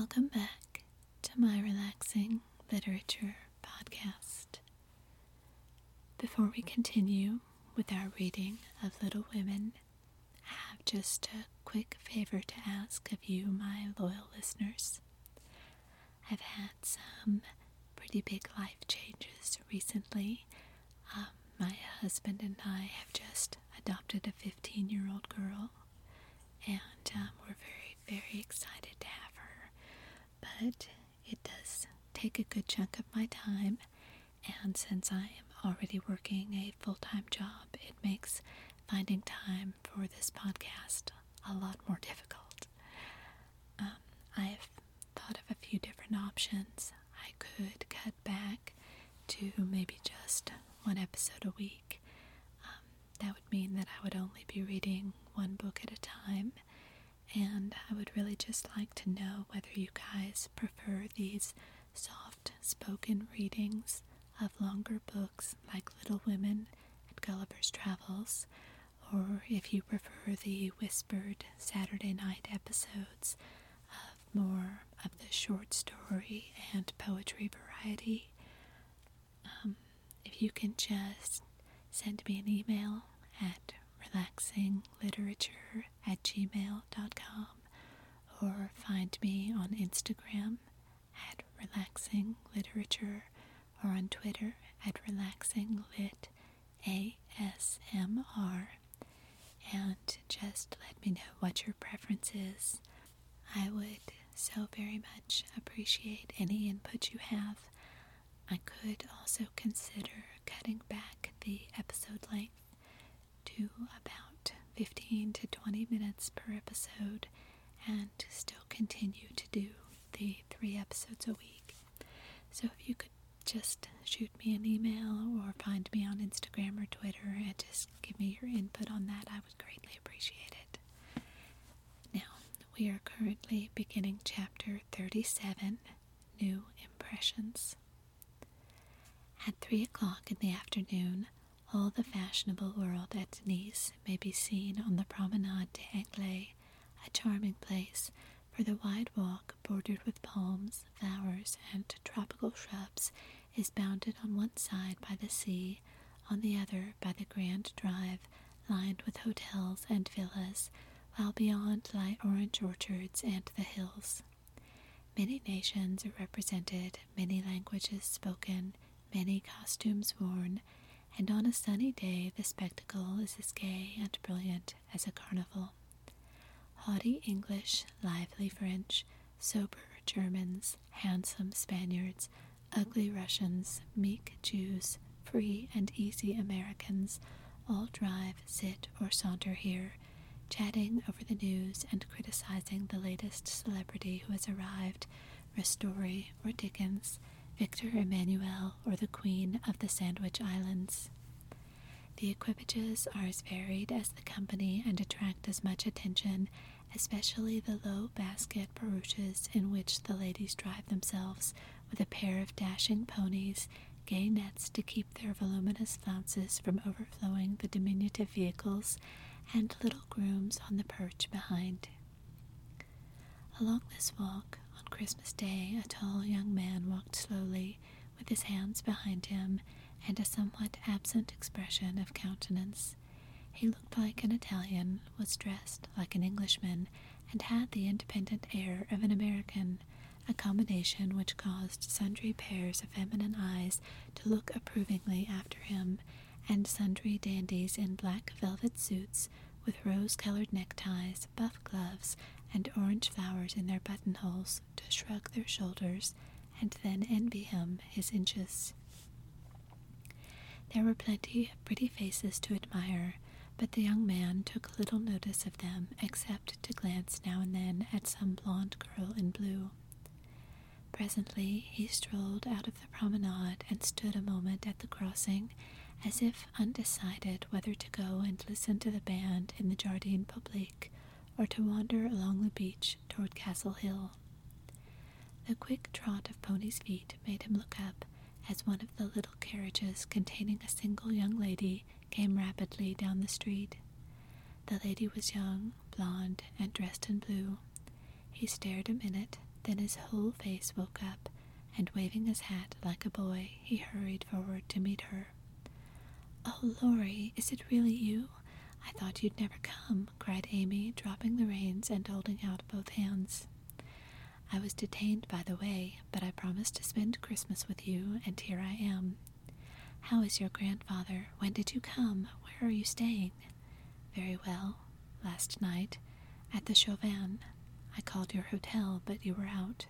Welcome back to my relaxing literature podcast. Before we continue with our reading of Little Women, I have just a quick favor to ask of you, my loyal listeners. I've had some pretty big life changes recently. Um, my husband and I have just adopted a 15 year old girl, and um, we're very, very excited to have. But it does take a good chunk of my time, and since I am already working a full time job, it makes finding time for this podcast a lot more difficult. Um, I've thought of a few different options. I could cut back to maybe just one episode a week. Um, that would mean that I would only be reading one book at a time, and I would really just like to know whether you guys prefer these soft spoken readings of longer books like Little Women and Gulliver's Travels, or if you prefer the whispered Saturday night episodes of more of the short story and poetry variety. Um, if you can just send me an email at relaxingliterature at gmail.com or find me on Instagram at relaxingliterature or on Twitter at relaxinglit ASMR and just let me know what your preference is. I would so very much appreciate any input you have. I could also consider cutting back the episode length to about 15 to 20 minutes per episode and still continue to do the three episodes a week. So if you could just shoot me an email or find me on Instagram or Twitter and just give me your input on that, I would greatly appreciate it. Now, we are currently beginning chapter 37 New Impressions. At three o'clock in the afternoon, all the fashionable world at Nice may be seen on the Promenade d'Anglais, a charming place, for the wide walk bordered with palms, flowers, and tropical shrubs is bounded on one side by the sea, on the other by the grand drive lined with hotels and villas, while beyond lie orange orchards and the hills. Many nations are represented, many languages spoken, many costumes worn, and on a sunny day the spectacle is as gay and brilliant as a carnival. Haughty English, lively French, sober Germans, handsome Spaniards, ugly Russians, meek Jews, free and easy Americans all drive, sit, or saunter here, chatting over the news and criticizing the latest celebrity who has arrived, Ristori or Dickens, Victor Emmanuel or the Queen of the Sandwich Islands. The equipages are as varied as the company and attract as much attention, especially the low basket barouches in which the ladies drive themselves with a pair of dashing ponies, gay nets to keep their voluminous flounces from overflowing the diminutive vehicles, and little grooms on the perch behind. Along this walk, Christmas Day, a tall young man walked slowly, with his hands behind him and a somewhat absent expression of countenance. He looked like an Italian, was dressed like an Englishman, and had the independent air of an American, a combination which caused sundry pairs of feminine eyes to look approvingly after him, and sundry dandies in black velvet suits with rose colored neckties, buff gloves, and orange flowers in their buttonholes to shrug their shoulders and then envy him his inches. There were plenty of pretty faces to admire, but the young man took little notice of them except to glance now and then at some blonde girl in blue. Presently he strolled out of the promenade and stood a moment at the crossing, as if undecided whether to go and listen to the band in the Jardin Public or to wander along the beach toward Castle Hill. The quick trot of Pony's feet made him look up as one of the little carriages containing a single young lady came rapidly down the street. The lady was young, blonde, and dressed in blue. He stared a minute, Then his whole face woke up, and waving his hat like a boy, he hurried forward to meet her. Oh, Laurie, is it really you? I thought you'd never come, cried Amy, dropping the reins and holding out both hands. I was detained by the way, but I promised to spend Christmas with you, and here I am. How is your grandfather? When did you come? Where are you staying? Very well. Last night, at the Chauvain. I called your hotel, but you were out.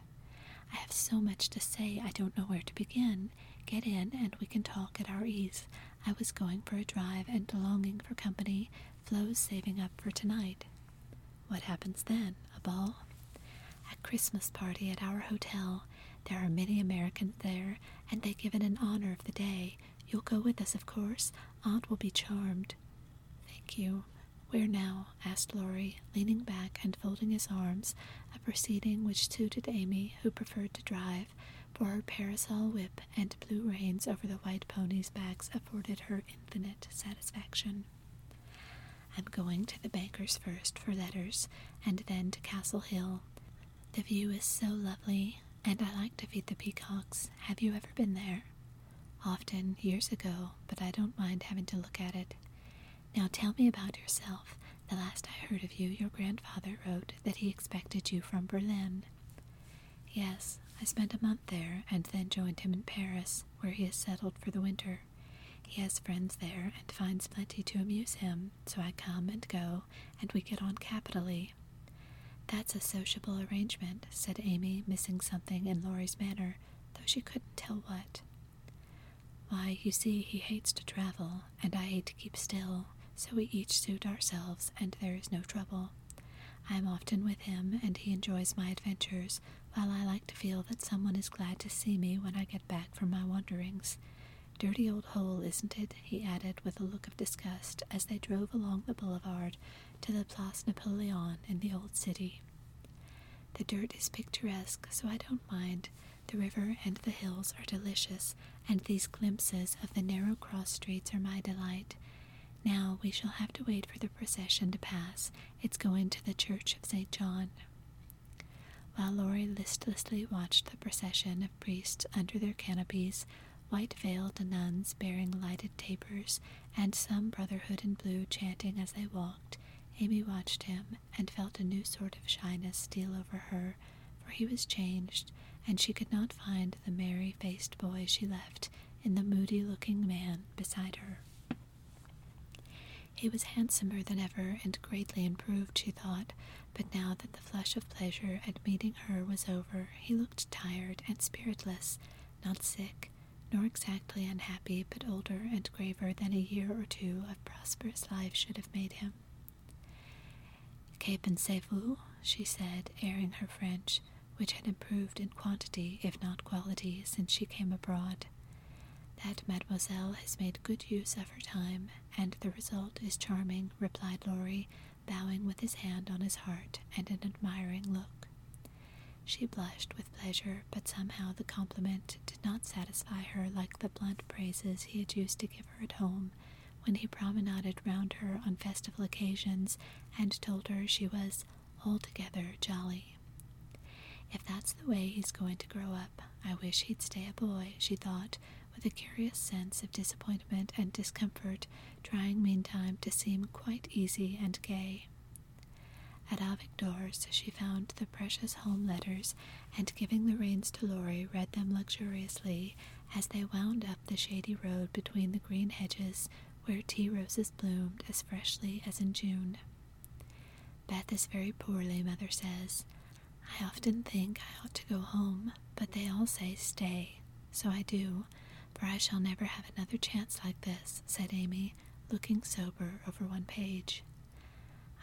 I have so much to say, I don't know where to begin. Get in, and we can talk at our ease. I was going for a drive and longing for company. Flo's saving up for tonight. What happens then? A ball? A Christmas party at our hotel. There are many Americans there, and they give it in honor of the day. You'll go with us, of course. Aunt will be charmed. Thank you. Where now? asked Laurie, leaning back and folding his arms, a proceeding which suited Amy, who preferred to drive, for her parasol whip and blue reins over the white pony's backs afforded her infinite satisfaction. I'm going to the banker's first for letters, and then to Castle Hill. The view is so lovely, and I like to feed the peacocks. Have you ever been there? Often, years ago, but I don't mind having to look at it. Now tell me about yourself. The last I heard of you, your grandfather wrote that he expected you from Berlin. Yes, I spent a month there and then joined him in Paris, where he has settled for the winter. He has friends there and finds plenty to amuse him, so I come and go, and we get on capitally. That's a sociable arrangement, said Amy, missing something in Laurie's manner, though she couldn't tell what. Why, you see, he hates to travel, and I hate to keep still, so we each suit ourselves, and there is no trouble. I am often with him, and he enjoys my adventures, while I like to feel that someone is glad to see me when I get back from my wanderings. Dirty old hole, isn't it? he added with a look of disgust as they drove along the boulevard to the Place Napoleon in the old city. The dirt is picturesque, so I don't mind. The river and the hills are delicious, and these glimpses of the narrow cross streets are my delight. Now we shall have to wait for the procession to pass. It's going to the Church of St. John. While Laurie listlessly watched the procession of priests under their canopies, white veiled nuns bearing lighted tapers, and some brotherhood in blue chanting as they walked, Amy watched him and felt a new sort of shyness steal over her, for he was changed, and she could not find the merry faced boy she left in the moody looking man beside her. He was handsomer than ever and greatly improved, she thought, but now that the flush of pleasure at meeting her was over, he looked tired and spiritless, not sick, nor exactly unhappy, but older and graver than a year or two of prosperous life should have made him. Que pensez-vous? she said, airing her French, which had improved in quantity, if not quality, since she came abroad. That mademoiselle has made good use of her time, and the result is charming, replied Laurie, bowing with his hand on his heart and an admiring look. She blushed with pleasure, but somehow the compliment did not satisfy her like the blunt praises he had used to give her at home when he promenaded round her on festival occasions and told her she was altogether jolly. If that's the way he's going to grow up, I wish he'd stay a boy, she thought, with a curious sense of disappointment and discomfort, trying meantime to seem quite easy and gay. At Avigdor's, she found the precious home letters, and giving the reins to Laurie, read them luxuriously as they wound up the shady road between the green hedges where tea roses bloomed as freshly as in June. Beth is very poorly, Mother says. I often think I ought to go home, but they all say stay, so I do, for I shall never have another chance like this, said Amy, looking sober over one page.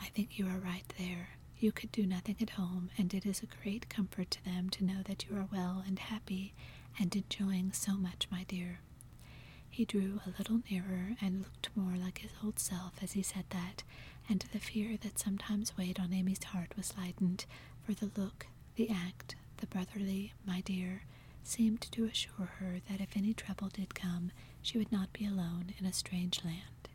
I think you are right there. You could do nothing at home, and it is a great comfort to them to know that you are well and happy and enjoying so much, my dear. He drew a little nearer and looked more like his old self as he said that, and the fear that sometimes weighed on Amy's heart was lightened, for the look, the act, the brotherly, my dear, seemed to assure her that if any trouble did come, she would not be alone in a strange land.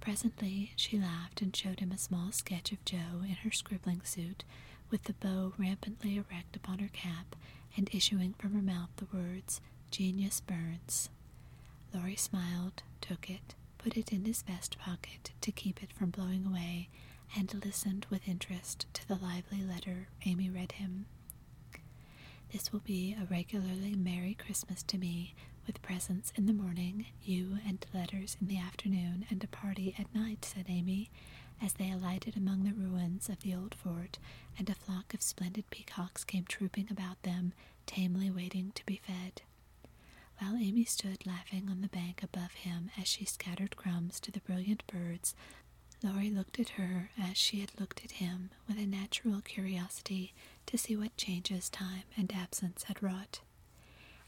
Presently she laughed and showed him a small sketch of Jo in her scribbling suit, with the bow rampantly erect upon her cap, and issuing from her mouth the words, Genius burns. Laurie smiled, took it, put it in his vest pocket to keep it from blowing away, and listened with interest to the lively letter Amy read him. This will be a regularly Merry Christmas to me, with presents in the morning, you and letters in the afternoon, and a party at night, said Amy, as they alighted among the ruins of the old fort, and a flock of splendid peacocks came trooping about them, tamely waiting to be fed. While Amy stood laughing on the bank above him as she scattered crumbs to the brilliant birds, Laurie looked at her as she had looked at him with a natural curiosity to see what changes time and absence had wrought.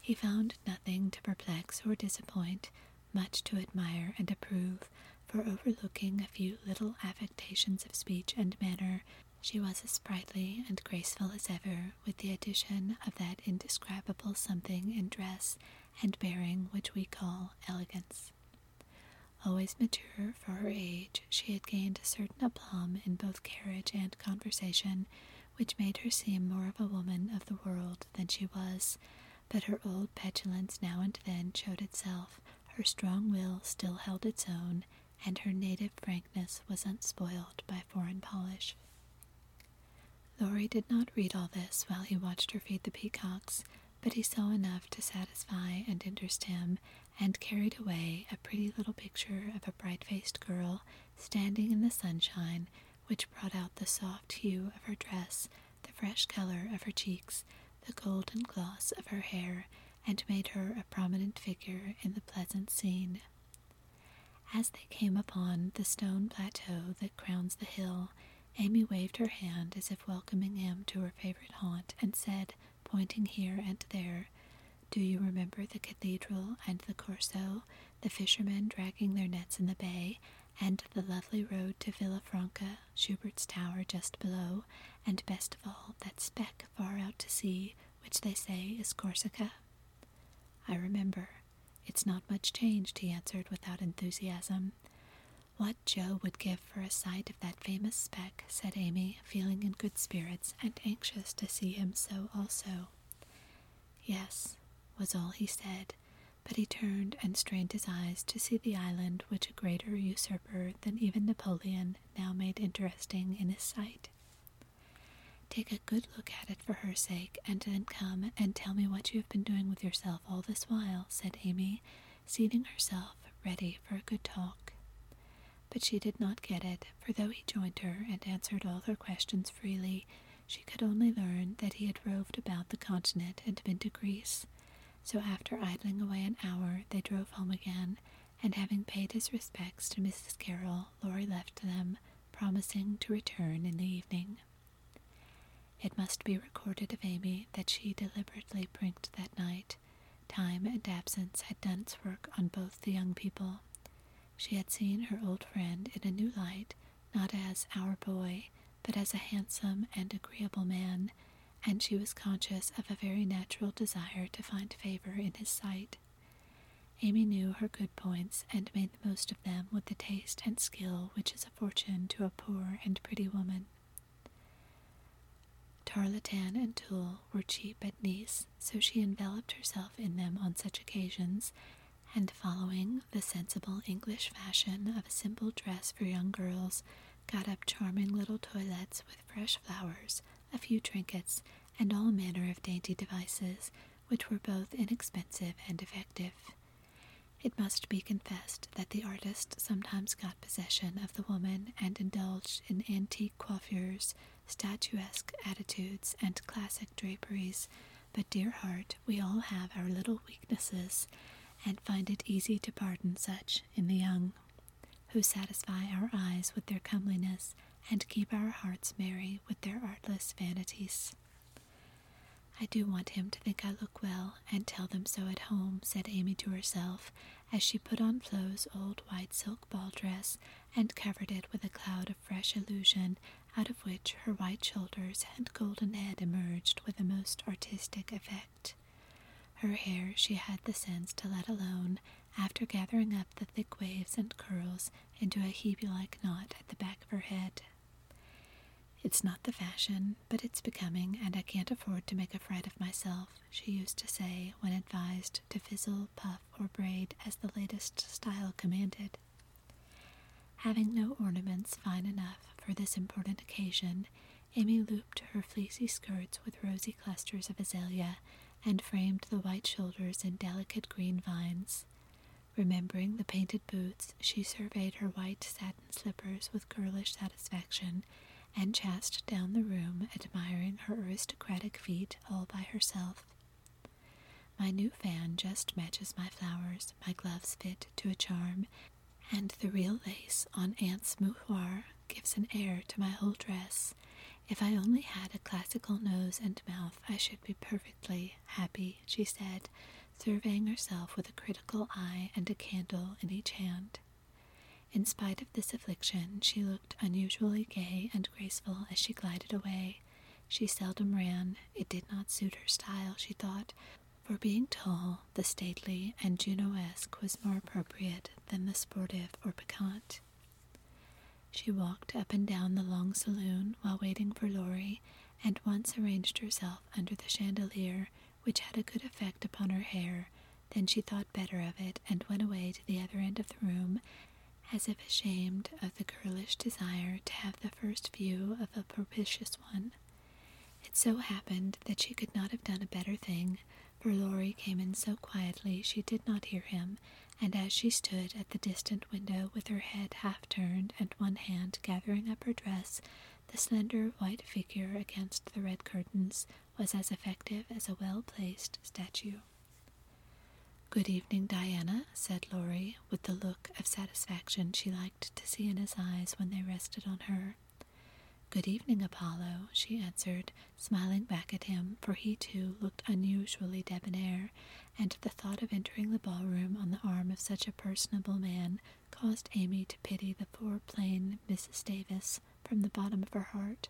He found nothing to perplex or disappoint, much to admire and approve, for overlooking a few little affectations of speech and manner, she was as sprightly and graceful as ever, with the addition of that indescribable something in dress and bearing which we call elegance. Always mature for her age, she had gained a certain aplomb in both carriage and conversation, which made her seem more of a woman of the world than she was, but her old petulance now and then showed itself, her strong will still held its own, and her native frankness was unspoiled by foreign polish. Laurie did not read all this while he watched her feed the peacocks, but he saw enough to satisfy and interest him, and carried away a pretty little picture of a bright faced girl standing in the sunshine, which brought out the soft hue of her dress, the fresh color of her cheeks, the golden gloss of her hair, and made her a prominent figure in the pleasant scene. As they came upon the stone plateau that crowns the hill, Amy waved her hand as if welcoming him to her favorite haunt, and said, pointing here and there, Do you remember the cathedral and the Corso, the fishermen dragging their nets in the bay, and the lovely road to Villafranca, Schubert's tower just below, and best of all, that speck far out to sea, which they say is Corsica? I remember. It's not much changed, he answered without enthusiasm. What Jo would give for a sight of that famous speck, said Amy, feeling in good spirits and anxious to see him so also. Yes, was all he said, but he turned and strained his eyes to see the island which a greater usurper than even Napoleon now made interesting in his sight. Take a good look at it for her sake, and then come and tell me what you have been doing with yourself all this while, said Amy, seating herself ready for a good talk. But she did not get it, for though he joined her and answered all her questions freely, she could only learn that he had roved about the continent and been to Greece. So after idling away an hour, they drove home again, and having paid his respects to Mrs. Carroll, Laurie left them, promising to return in the evening. It must be recorded of Amy that she deliberately prinked that night. Time and absence had done its work on both the young people. She had seen her old friend in a new light, not as our boy, but as a handsome and agreeable man, and she was conscious of a very natural desire to find favor in his sight. Amy knew her good points and made the most of them with the taste and skill which is a fortune to a poor and pretty woman. Tarlatan and tulle were cheap at Nice, so she enveloped herself in them on such occasions, and following the sensible English fashion of a simple dress for young girls, got up charming little toilettes with fresh flowers, a few trinkets, and all manner of dainty devices, which were both inexpensive and effective. It must be confessed that the artist sometimes got possession of the woman and indulged in antique coiffures, statuesque attitudes, and classic draperies, but, dear heart, we all have our little weaknesses, and find it easy to pardon such in the young, who satisfy our eyes with their comeliness and keep our hearts merry with their artless vanities. I do want him to think I look well and tell them so at home, said Amy to herself, as she put on Flo's old white silk ball dress and covered it with a cloud of fresh illusion, out of which her white shoulders and golden head emerged with a most artistic effect. Her hair she had the sense to let alone, after gathering up the thick waves and curls into a Hebe like knot at the back of her head. It's not the fashion, but it's becoming, and I can't afford to make a fright of myself, she used to say when advised to fizzle, puff, or braid as the latest style commanded. Having no ornaments fine enough for this important occasion, Amy looped her fleecy skirts with rosy clusters of azalea and framed the white shoulders in delicate green vines. Remembering the painted boots, she surveyed her white satin slippers with girlish satisfaction and chanced down the room, admiring her aristocratic feet all by herself. My new fan just matches my flowers, my gloves fit to a charm, and the real lace on Aunt's mouchoir gives an air to my whole dress. If I only had a classical nose and mouth, I should be perfectly happy, she said, surveying herself with a critical eye and a candle in each hand. In spite of this affliction, she looked unusually gay and graceful as she glided away. She seldom ran. It did not suit her style, she thought, for being tall, the stately and Juno-esque was more appropriate than the sportive or piquant. She walked up and down the long saloon while waiting for Laurie, and once arranged herself under the chandelier, which had a good effect upon her hair. Then she thought better of it and went away to the other end of the room, as if ashamed of the girlish desire to have the first view of a propitious one. It so happened that she could not have done a better thing, for Laurie came in so quietly she did not hear him, and as she stood at the distant window with her head half turned and one hand gathering up her dress, the slender white figure against the red curtains was as effective as a well placed statue. Good evening, Diana, said Laurie, with the look of satisfaction she liked to see in his eyes when they rested on her. Good evening, Apollo, she answered, smiling back at him, for he too looked unusually debonair, and the thought of entering the ballroom on the arm of such a personable man caused Amy to pity the poor plain Mrs. Davis from the bottom of her heart.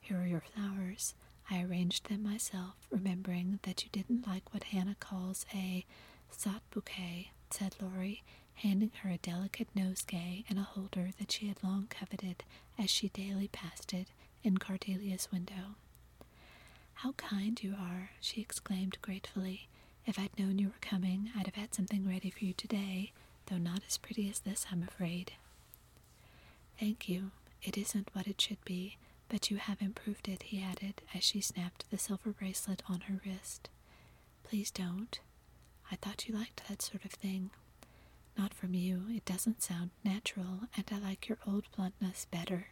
Here are your flowers. I arranged them myself, remembering that you didn't like what Hannah calls a sot bouquet, said Laurie, handing her a delicate nosegay and a holder that she had long coveted as she daily passed it in Cardiglia's window. How kind you are, she exclaimed gratefully. If I'd known you were coming, I'd have had something ready for you today, though not as pretty as this, I'm afraid. Thank you. It isn't what it should be, but you have improved it, he added as she snapped the silver bracelet on her wrist. Please don't. I thought you liked that sort of thing. Not from you. It doesn't sound natural, and I like your old bluntness better.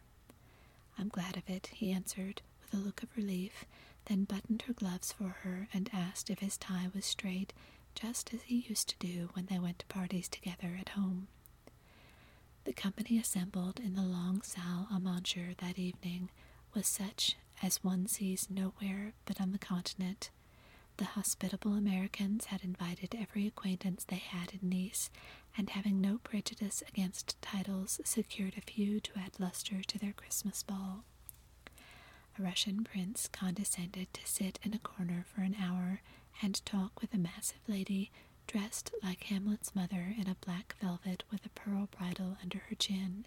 I'm glad of it, he answered, with a look of relief, then buttoned her gloves for her and asked if his tie was straight, just as he used to do when they went to parties together at home. The company assembled in the long salle à manger that evening was such as one sees nowhere but on the continent, the hospitable Americans had invited every acquaintance they had in Nice, and having no prejudice against titles, secured a few to add luster to their Christmas ball. A Russian prince condescended to sit in a corner for an hour and talk with a massive lady dressed like Hamlet's mother in a black velvet with a pearl bridle under her chin.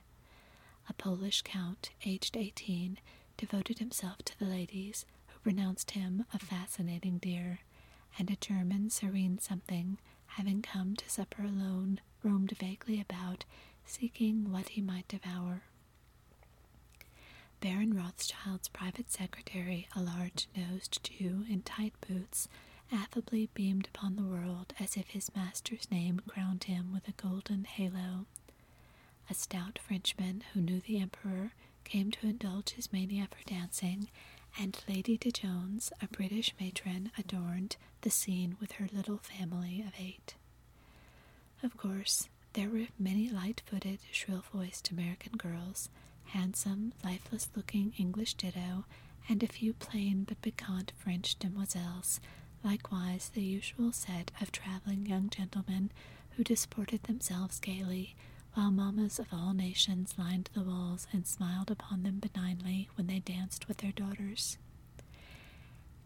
A Polish count, aged eighteen, devoted himself to the ladies, who pronounced him a fascinating dear, and a German serene something, having come to supper alone, roamed vaguely about, seeking what he might devour. Baron Rothschild's private secretary, a large nosed Jew in tight boots, affably beamed upon the world as if his master's name crowned him with a golden halo. A stout Frenchman who knew the Emperor came to indulge his mania for dancing, and Lady de Jones, a British matron, adorned the scene with her little family of eight. Of course, there were many light footed, shrill voiced American girls, handsome, lifeless looking English ditto, and a few plain but piquant French demoiselles, likewise the usual set of traveling young gentlemen who disported themselves gaily while mammas of all nations lined the walls and smiled upon them benignly when they danced with their daughters.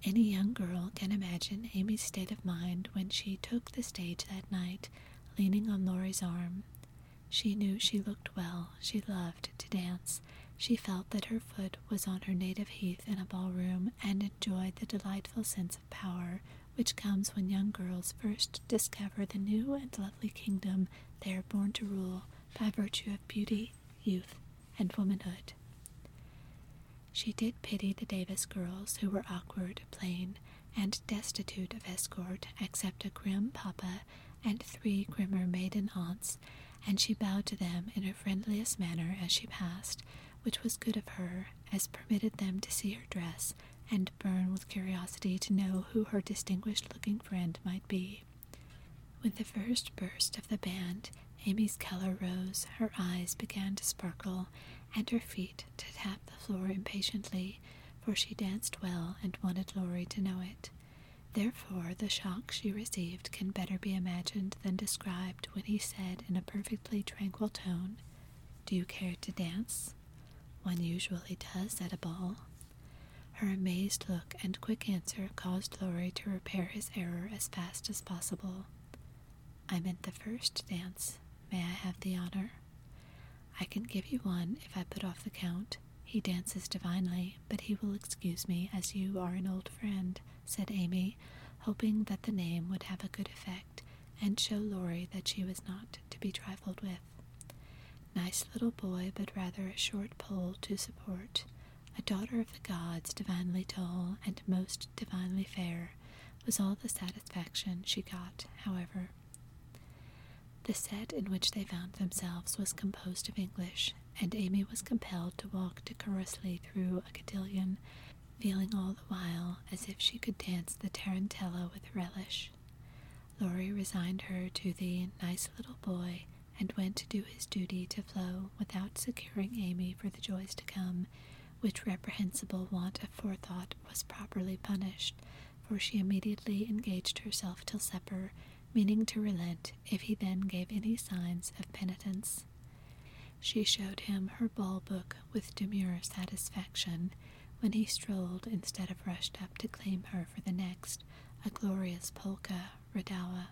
Any young girl can imagine Amy's state of mind when she took the stage that night, leaning on Laurie's arm. She knew she looked well, she loved to dance, She felt that her foot was on her native heath in a ballroom and enjoyed the delightful sense of power which comes when young girls first discover the new and lovely kingdom they are born to rule by virtue of beauty, youth, and womanhood. She did pity the Davis girls who were awkward, plain, and destitute of escort except a grim papa and three grimmer maiden aunts, and she bowed to them in her friendliest manner as she passed, which was good of her, as permitted them to see her dress and burn with curiosity to know who her distinguished looking friend might be. With the first burst of the band, Amy's color rose, her eyes began to sparkle, and her feet to tap the floor impatiently, for she danced well and wanted Laurie to know it. Therefore, the shock she received can better be imagined than described when he said in a perfectly tranquil tone, Do you care to dance? One usually does at a ball. Her amazed look and quick answer caused Laurie to repair his error as fast as possible. I meant the first dance. May I have the honor? I can give you one if I put off the count. He dances divinely, but he will excuse me as you are an old friend, said Amy, hoping that the name would have a good effect and show Laurie that she was not to be trifled with. Nice little boy, but rather a short Pole to support. A daughter of the gods, divinely tall and most divinely fair, was all the satisfaction she got, however. The set in which they found themselves was composed of English, and Amy was compelled to walk decorously through a cotillion, feeling all the while as if she could dance the tarantella with relish. Laurie resigned her to the nice little boy and went to do his duty to Flo without securing Amy for the joys to come, which reprehensible want of forethought was properly punished, for she immediately engaged herself till supper, meaning to relent if he then gave any signs of penitence. She showed him her ball book with demure satisfaction when he strolled instead of rushed up to claim her for the next, a glorious polka redowa.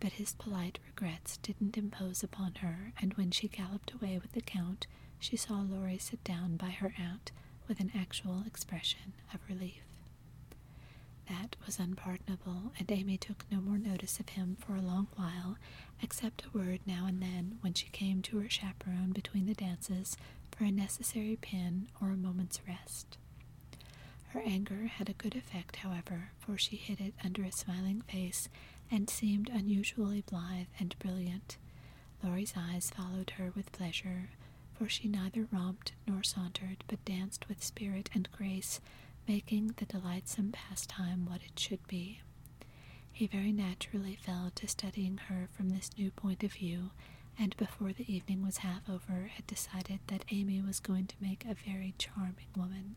But his polite regrets didn't impose upon her, and when she galloped away with the Count, she saw Laurie sit down by her aunt with an actual expression of relief. That was unpardonable, and Amy took no more notice of him for a long while, except a word now and then when she came to her chaperone between the dances for a necessary pin or a moment's rest. Her anger had a good effect, however, for she hid it under a smiling face and seemed unusually blithe and brilliant. Laurie's eyes followed her with pleasure, for she neither romped nor sauntered, but danced with spirit and grace, making the delightsome pastime what it should be. He very naturally fell to studying her from this new point of view, and before the evening was half over had decided that Amy was going to make a very charming woman.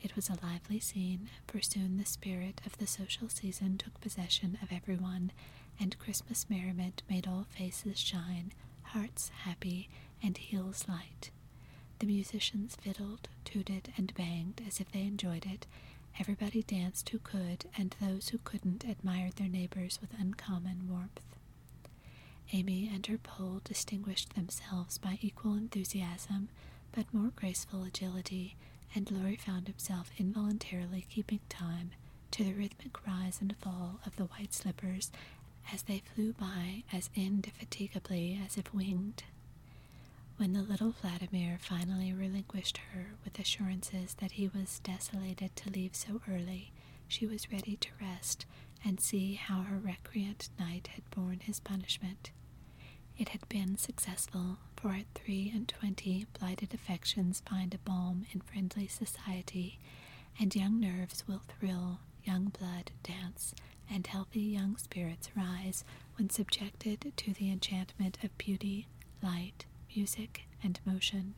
It was a lively scene, for soon the spirit of the social season took possession of everyone, and Christmas merriment made all faces shine, hearts happy, and heels light. The musicians fiddled, tooted, and banged as if they enjoyed it. Everybody danced who could, and those who couldn't admired their neighbors with uncommon warmth. Amy and her Pole distinguished themselves by equal enthusiasm, but more graceful agility, and Laurie found himself involuntarily keeping time to the rhythmic rise and fall of the white slippers as they flew by as indefatigably as if winged. When the little Vladimir finally relinquished her with assurances that he was desolated to leave so early, she was ready to rest and see how her recreant knight had borne his punishment. It had been successful, for at three and twenty blighted affections find a balm in friendly society, and young nerves will thrill, young blood dance, and healthy young spirits rise when subjected to the enchantment of beauty, light, music, and motion.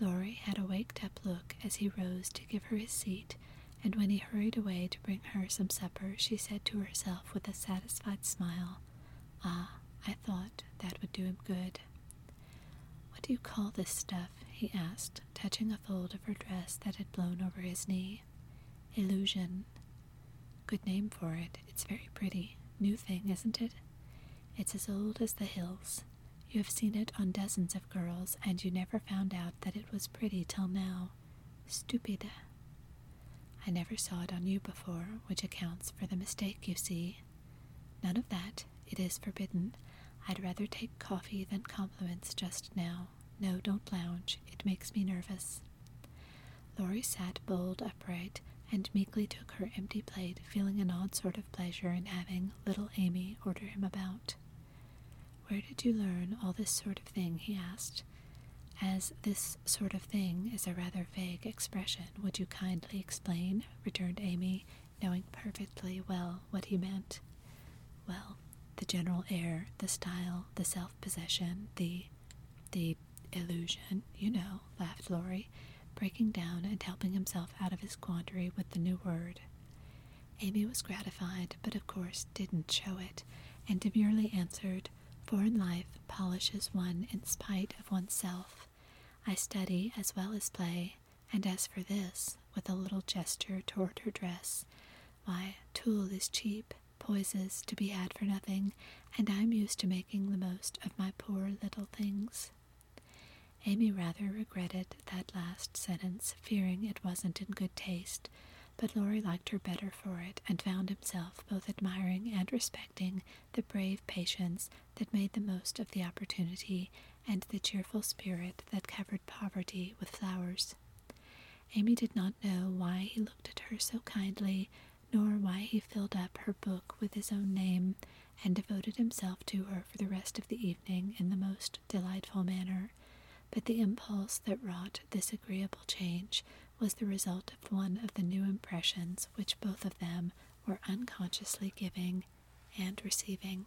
Laurie had a waked up look as he rose to give her his seat, and when he hurried away to bring her some supper, she said to herself with a satisfied smile, Ah, I thought that would do him good. What do you call this stuff? he asked, touching a fold of her dress that had blown over his knee. Illusion. Good name for it. It's very pretty. New thing, isn't it? It's as old as the hills. You have seen it on dozens of girls, and you never found out that it was pretty till now. Stupide. I never saw it on you before, which accounts for the mistake, you see. None of that. It is forbidden. I'd rather take coffee than compliments just now. No, don't lounge. It makes me nervous. Laurie sat bold upright and meekly took her empty plate, feeling an odd sort of pleasure in having little Amy order him about. Where did you learn all this sort of thing? he asked. As this sort of thing is a rather vague expression, would you kindly explain? returned Amy, knowing perfectly well what he meant. Well, the general air, the style, the self possession, the the illusion, you know, laughed Laurie, breaking down and helping himself out of his quandary with the new word. Amy was gratified, but of course didn't show it, and demurely answered, Foreign life polishes one in spite of oneself. I study as well as play, and as for this, with a little gesture toward her dress, why, tulle is cheap, poises to be had for nothing, and I'm used to making the most of my poor little things. Amy rather regretted that last sentence, fearing it wasn't in good taste, but Laurie liked her better for it, and found himself both admiring and respecting the brave patience that made the most of the opportunity and the cheerful spirit that covered poverty with flowers. Amy did not know why he looked at her so kindly, nor why he filled up her book with his own name, and devoted himself to her for the rest of the evening in the most delightful manner but the impulse that wrought this agreeable change was the result of one of the new impressions which both of them were unconsciously giving and receiving.